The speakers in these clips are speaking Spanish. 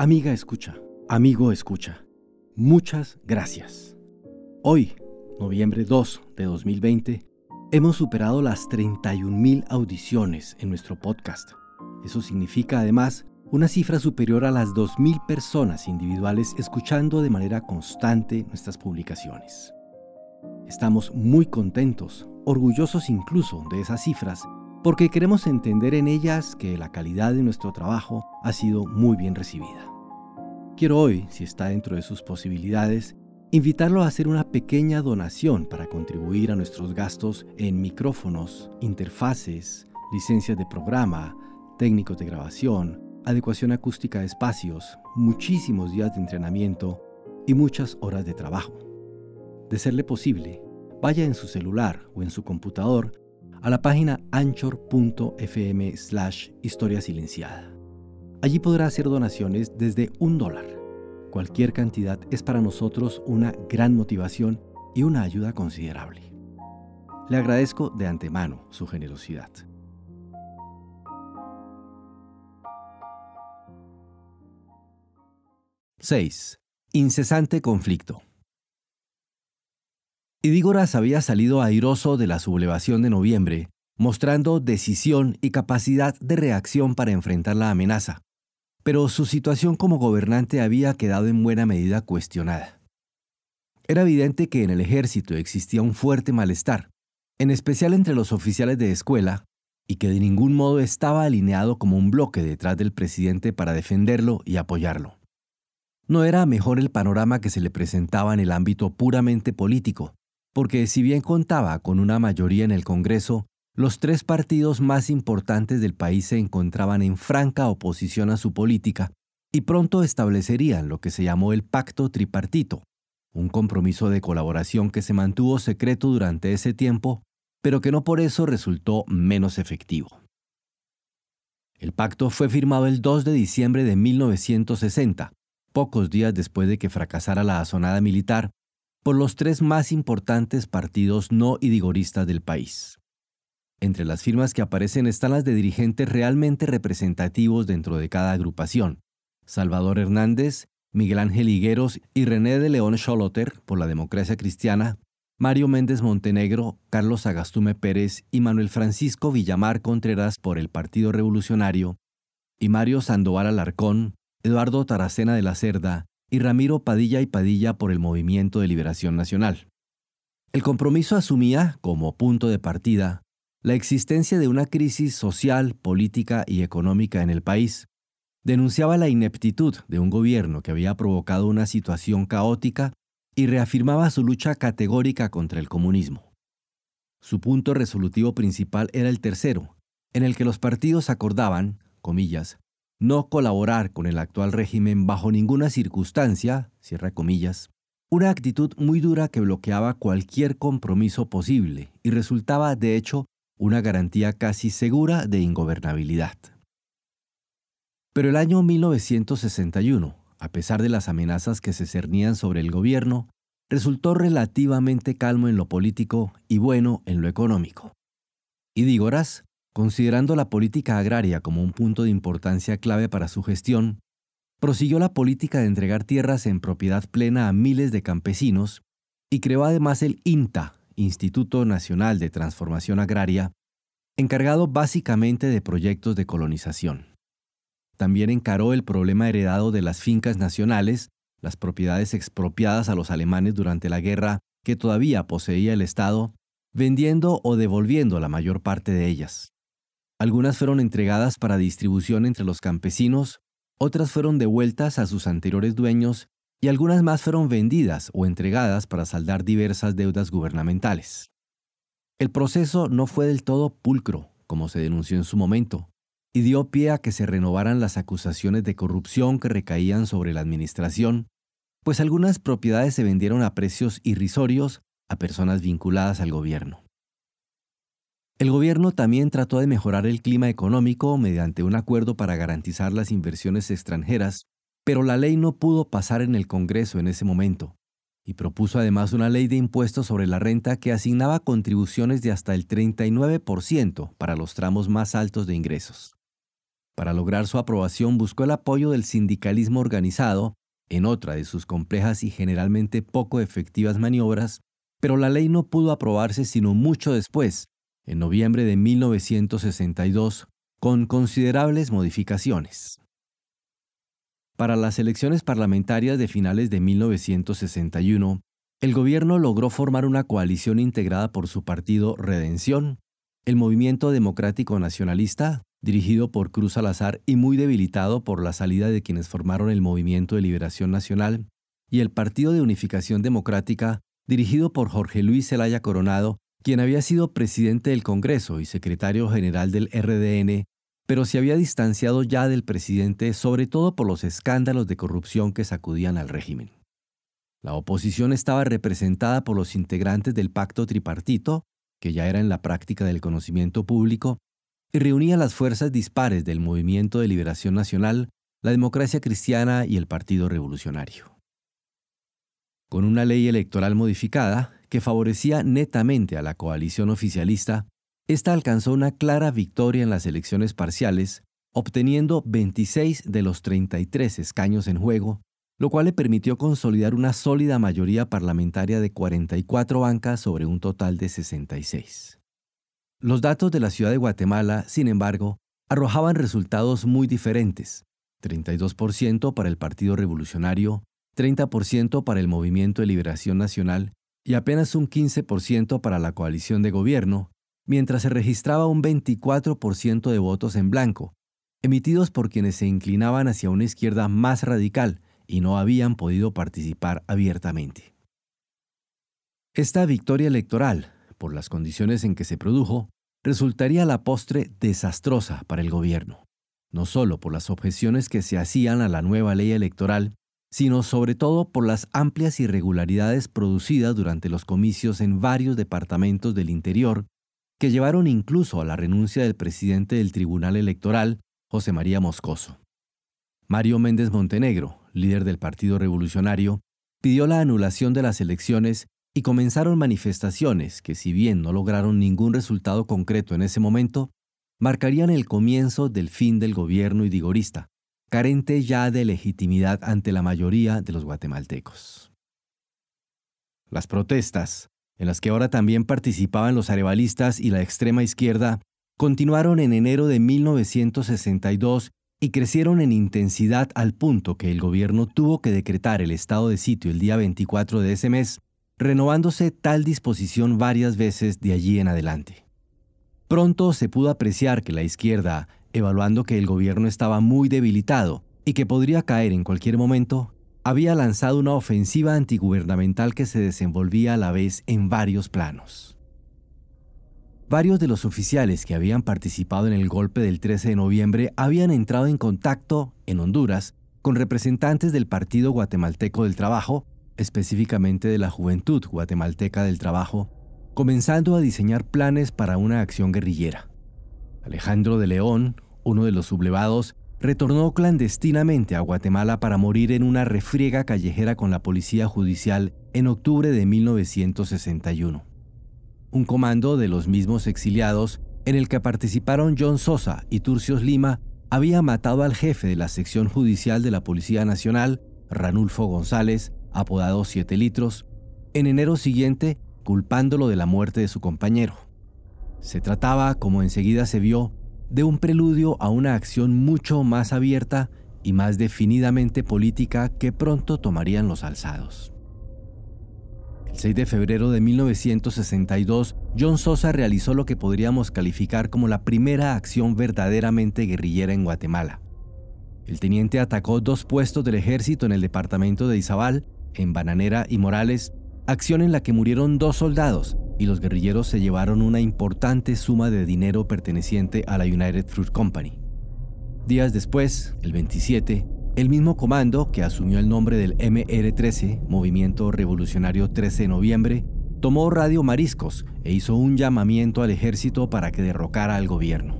Amiga escucha, amigo escucha, muchas gracias. Hoy, noviembre 2 de 2020, hemos superado las 31.000 audiciones en nuestro podcast. Eso significa además una cifra superior a las 2.000 personas individuales escuchando de manera constante nuestras publicaciones. Estamos muy contentos, orgullosos incluso de esas cifras, porque queremos entender en ellas que la calidad de nuestro trabajo ha sido muy bien recibida. Quiero hoy, si está dentro de sus posibilidades, invitarlo a hacer una pequeña donación para contribuir a nuestros gastos en micrófonos, interfaces, licencias de programa, técnicos de grabación, adecuación acústica de espacios, muchísimos días de entrenamiento y muchas horas de trabajo. De serle posible, vaya en su celular o en su computador a la página anchor.fm slash historia silenciada. Allí podrá hacer donaciones desde un dólar. Cualquier cantidad es para nosotros una gran motivación y una ayuda considerable. Le agradezco de antemano su generosidad. 6. Incesante conflicto. Idígoras había salido airoso de la sublevación de noviembre, mostrando decisión y capacidad de reacción para enfrentar la amenaza, pero su situación como gobernante había quedado en buena medida cuestionada. Era evidente que en el ejército existía un fuerte malestar, en especial entre los oficiales de escuela, y que de ningún modo estaba alineado como un bloque detrás del presidente para defenderlo y apoyarlo. No era mejor el panorama que se le presentaba en el ámbito puramente político, porque si bien contaba con una mayoría en el Congreso, los tres partidos más importantes del país se encontraban en franca oposición a su política y pronto establecerían lo que se llamó el Pacto Tripartito, un compromiso de colaboración que se mantuvo secreto durante ese tiempo, pero que no por eso resultó menos efectivo. El pacto fue firmado el 2 de diciembre de 1960, pocos días después de que fracasara la asonada militar, por los tres más importantes partidos no idigoristas del país. Entre las firmas que aparecen están las de dirigentes realmente representativos dentro de cada agrupación, Salvador Hernández, Miguel Ángel Higueros y René de León Scholotter por la democracia cristiana, Mario Méndez Montenegro, Carlos Agastume Pérez y Manuel Francisco Villamar Contreras por el Partido Revolucionario, y Mario Sandoval Alarcón, Eduardo Taracena de la Cerda y Ramiro Padilla y Padilla por el Movimiento de Liberación Nacional. El compromiso asumía, como punto de partida, la existencia de una crisis social, política y económica en el país. Denunciaba la ineptitud de un gobierno que había provocado una situación caótica y reafirmaba su lucha categórica contra el comunismo. Su punto resolutivo principal era el tercero, en el que los partidos acordaban, comillas, no colaborar con el actual régimen bajo ninguna circunstancia, cierra comillas, una actitud muy dura que bloqueaba cualquier compromiso posible y resultaba, de hecho, una garantía casi segura de ingobernabilidad. Pero el año 1961, a pesar de las amenazas que se cernían sobre el gobierno, resultó relativamente calmo en lo político y bueno en lo económico. Y Dígoras, Considerando la política agraria como un punto de importancia clave para su gestión, prosiguió la política de entregar tierras en propiedad plena a miles de campesinos y creó además el INTA, Instituto Nacional de Transformación Agraria, encargado básicamente de proyectos de colonización. También encaró el problema heredado de las fincas nacionales, las propiedades expropiadas a los alemanes durante la guerra que todavía poseía el Estado, vendiendo o devolviendo la mayor parte de ellas. Algunas fueron entregadas para distribución entre los campesinos, otras fueron devueltas a sus anteriores dueños y algunas más fueron vendidas o entregadas para saldar diversas deudas gubernamentales. El proceso no fue del todo pulcro, como se denunció en su momento, y dio pie a que se renovaran las acusaciones de corrupción que recaían sobre la administración, pues algunas propiedades se vendieron a precios irrisorios a personas vinculadas al gobierno. El gobierno también trató de mejorar el clima económico mediante un acuerdo para garantizar las inversiones extranjeras, pero la ley no pudo pasar en el Congreso en ese momento, y propuso además una ley de impuestos sobre la renta que asignaba contribuciones de hasta el 39% para los tramos más altos de ingresos. Para lograr su aprobación buscó el apoyo del sindicalismo organizado en otra de sus complejas y generalmente poco efectivas maniobras, pero la ley no pudo aprobarse sino mucho después, en noviembre de 1962, con considerables modificaciones. Para las elecciones parlamentarias de finales de 1961, el gobierno logró formar una coalición integrada por su partido Redención, el Movimiento Democrático Nacionalista, dirigido por Cruz Salazar y muy debilitado por la salida de quienes formaron el Movimiento de Liberación Nacional, y el Partido de Unificación Democrática, dirigido por Jorge Luis Zelaya Coronado, quien había sido presidente del Congreso y secretario general del RDN pero se había distanciado ya del presidente sobre todo por los escándalos de corrupción que sacudían al régimen. La oposición estaba representada por los integrantes del pacto tripartito, que ya era en la práctica del conocimiento público, y reunía las fuerzas dispares del Movimiento de Liberación Nacional, la Democracia Cristiana y el Partido Revolucionario. Con una ley electoral modificada, que favorecía netamente a la coalición oficialista, esta alcanzó una clara victoria en las elecciones parciales, obteniendo 26 de los 33 escaños en juego, lo cual le permitió consolidar una sólida mayoría parlamentaria de 44 bancas sobre un total de 66. Los datos de la ciudad de Guatemala, sin embargo, arrojaban resultados muy diferentes. 32% para el Partido Revolucionario, 30% para el Movimiento de Liberación Nacional y apenas un 15% para la coalición de gobierno, mientras se registraba un 24% de votos en blanco, emitidos por quienes se inclinaban hacia una izquierda más radical y no habían podido participar abiertamente. Esta victoria electoral, por las condiciones en que se produjo, resultaría a la postre desastrosa para el gobierno, no solo por las objeciones que se hacían a la nueva ley electoral, sino sobre todo por las amplias irregularidades producidas durante los comicios en varios departamentos del interior que llevaron incluso a la renuncia del presidente del Tribunal Electoral, José María Moscoso. Mario Méndez Montenegro, líder del Partido Revolucionario, pidió la anulación de las elecciones y comenzaron manifestaciones que, si bien no lograron ningún resultado concreto en ese momento, marcarían el comienzo del fin del gobierno idigorista, carente ya de legitimidad ante la mayoría de los guatemaltecos. Las protestas, en las que ahora también participaban los arevalistas y la extrema izquierda, continuaron en enero de 1962 y crecieron en intensidad al punto que el gobierno tuvo que decretar el estado de sitio el día 24 de ese mes, renovándose tal disposición varias veces de allí en adelante. Pronto se pudo apreciar que la izquierda, evaluando que el gobierno estaba muy debilitado y que podría caer en cualquier momento, había lanzado una ofensiva antigubernamental que se desenvolvía a la vez en varios planos. Varios de los oficiales que habían participado en el golpe del 13 de noviembre habían entrado en contacto, en Honduras, con representantes del Partido Guatemalteco del Trabajo, específicamente de la Juventud Guatemalteca del Trabajo, comenzando a diseñar planes para una acción guerrillera. Alejandro de León, uno de los sublevados, retornó clandestinamente a Guatemala para morir en una refriega callejera con la policía judicial en octubre de 1961. Un comando de los mismos exiliados, en el que participaron John Sosa y Turcios Lima, había matado al jefe de la sección judicial de la Policía Nacional, Ranulfo González, apodado Siete Litros, en enero siguiente, culpándolo de la muerte de su compañero. Se trataba, como enseguida se vio, de un preludio a una acción mucho más abierta y más definidamente política que pronto tomarían los alzados. El 6 de febrero de 1962, John Sosa realizó lo que podríamos calificar como la primera acción verdaderamente guerrillera en Guatemala. El teniente atacó dos puestos del ejército en el departamento de Izabal, en Bananera y Morales, acción en la que murieron dos soldados y los guerrilleros se llevaron una importante suma de dinero perteneciente a la United Fruit Company. Días después, el 27, el mismo comando que asumió el nombre del MR-13, Movimiento Revolucionario 13 de Noviembre, tomó Radio Mariscos e hizo un llamamiento al ejército para que derrocara al gobierno.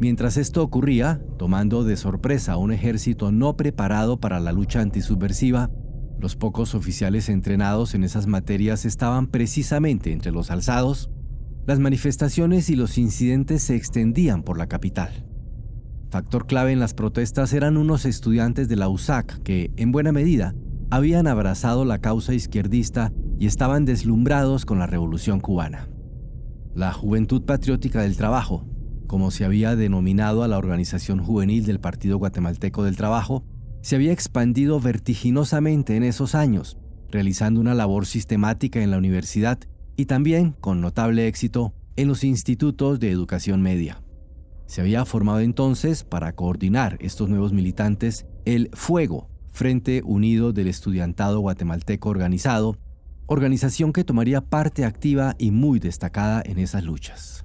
Mientras esto ocurría, tomando de sorpresa a un ejército no preparado para la lucha antisubversiva, los pocos oficiales entrenados en esas materias estaban precisamente entre los alzados. Las manifestaciones y los incidentes se extendían por la capital. Factor clave en las protestas eran unos estudiantes de la USAC que, en buena medida, habían abrazado la causa izquierdista y estaban deslumbrados con la revolución cubana. La Juventud Patriótica del Trabajo, como se había denominado a la organización juvenil del Partido Guatemalteco del Trabajo, se había expandido vertiginosamente en esos años, realizando una labor sistemática en la universidad y también, con notable éxito, en los institutos de educación media. Se había formado entonces, para coordinar estos nuevos militantes, el Fuego, Frente Unido del Estudiantado Guatemalteco Organizado, organización que tomaría parte activa y muy destacada en esas luchas.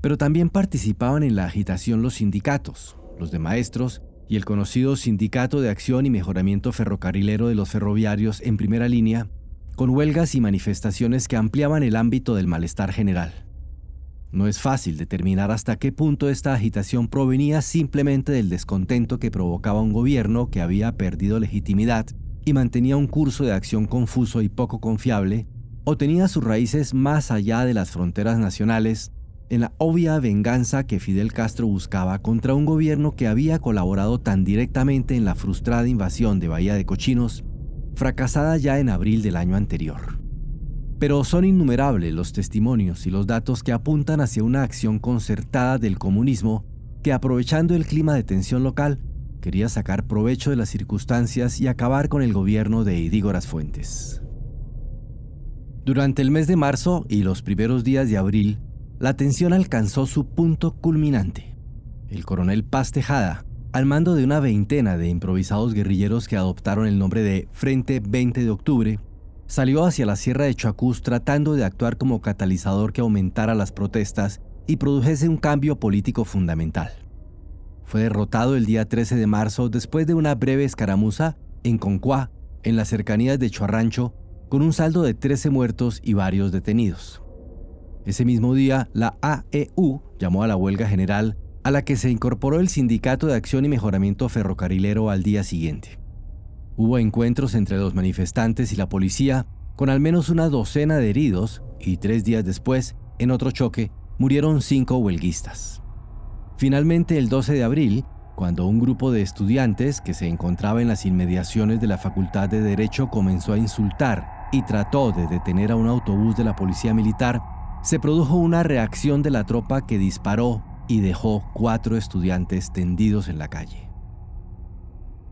Pero también participaban en la agitación los sindicatos, los de maestros y el conocido Sindicato de Acción y Mejoramiento Ferrocarrilero de los Ferroviarios en primera línea, con huelgas y manifestaciones que ampliaban el ámbito del malestar general. No es fácil determinar hasta qué punto esta agitación provenía simplemente del descontento que provocaba un gobierno que había perdido legitimidad y mantenía un curso de acción confuso y poco confiable, o tenía sus raíces más allá de las fronteras nacionales, en la obvia venganza que Fidel Castro buscaba contra un gobierno que había colaborado tan directamente en la frustrada invasión de Bahía de Cochinos, fracasada ya en abril del año anterior. Pero son innumerables los testimonios y los datos que apuntan hacia una acción concertada del comunismo que, aprovechando el clima de tensión local, quería sacar provecho de las circunstancias y acabar con el gobierno de Idígoras Fuentes. Durante el mes de marzo y los primeros días de abril, la tensión alcanzó su punto culminante. El coronel Paz Tejada, al mando de una veintena de improvisados guerrilleros que adoptaron el nombre de Frente 20 de Octubre, salió hacia la Sierra de Chuacús tratando de actuar como catalizador que aumentara las protestas y produjese un cambio político fundamental. Fue derrotado el día 13 de marzo después de una breve escaramuza en Concuá, en las cercanías de Chuarrancho, con un saldo de 13 muertos y varios detenidos. Ese mismo día, la AEU llamó a la huelga general, a la que se incorporó el Sindicato de Acción y Mejoramiento Ferrocarrilero al día siguiente. Hubo encuentros entre los manifestantes y la policía, con al menos una docena de heridos, y tres días después, en otro choque, murieron cinco huelguistas. Finalmente, el 12 de abril, cuando un grupo de estudiantes que se encontraba en las inmediaciones de la Facultad de Derecho comenzó a insultar y trató de detener a un autobús de la Policía Militar, se produjo una reacción de la tropa que disparó y dejó cuatro estudiantes tendidos en la calle.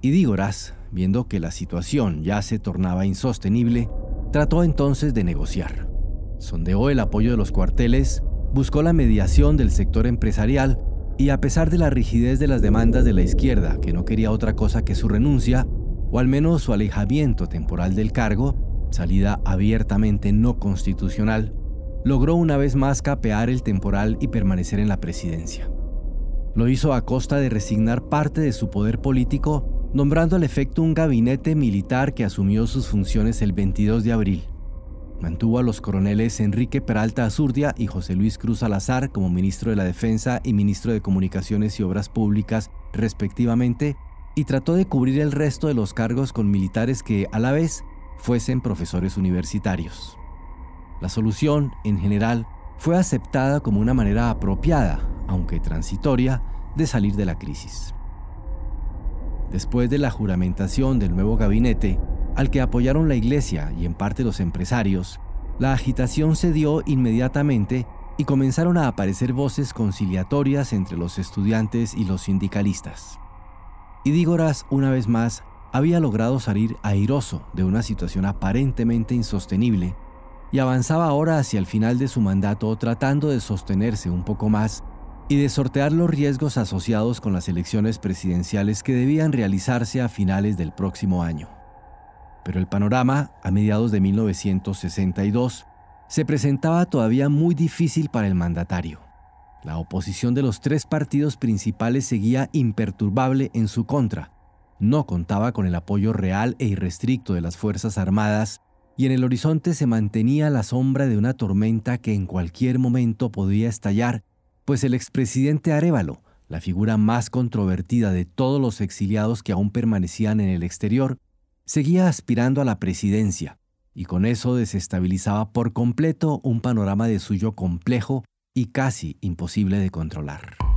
Idígoras, viendo que la situación ya se tornaba insostenible, trató entonces de negociar. Sondeó el apoyo de los cuarteles, buscó la mediación del sector empresarial y a pesar de la rigidez de las demandas de la izquierda, que no quería otra cosa que su renuncia, o al menos su alejamiento temporal del cargo, salida abiertamente no constitucional, logró una vez más capear el temporal y permanecer en la presidencia. Lo hizo a costa de resignar parte de su poder político nombrando al efecto un gabinete militar que asumió sus funciones el 22 de abril. Mantuvo a los coroneles Enrique Peralta Azurdia y José Luis Cruz Salazar como ministro de la Defensa y ministro de Comunicaciones y Obras Públicas, respectivamente, y trató de cubrir el resto de los cargos con militares que, a la vez, fuesen profesores universitarios. La solución, en general, fue aceptada como una manera apropiada, aunque transitoria, de salir de la crisis. Después de la juramentación del nuevo gabinete, al que apoyaron la iglesia y en parte los empresarios, la agitación se dio inmediatamente y comenzaron a aparecer voces conciliatorias entre los estudiantes y los sindicalistas. Idígoras, una vez más, había logrado salir airoso de una situación aparentemente insostenible y avanzaba ahora hacia el final de su mandato tratando de sostenerse un poco más y de sortear los riesgos asociados con las elecciones presidenciales que debían realizarse a finales del próximo año. Pero el panorama, a mediados de 1962, se presentaba todavía muy difícil para el mandatario. La oposición de los tres partidos principales seguía imperturbable en su contra. No contaba con el apoyo real e irrestricto de las Fuerzas Armadas y en el horizonte se mantenía la sombra de una tormenta que en cualquier momento podía estallar pues el expresidente Arevalo, la figura más controvertida de todos los exiliados que aún permanecían en el exterior, seguía aspirando a la presidencia, y con eso desestabilizaba por completo un panorama de suyo complejo y casi imposible de controlar.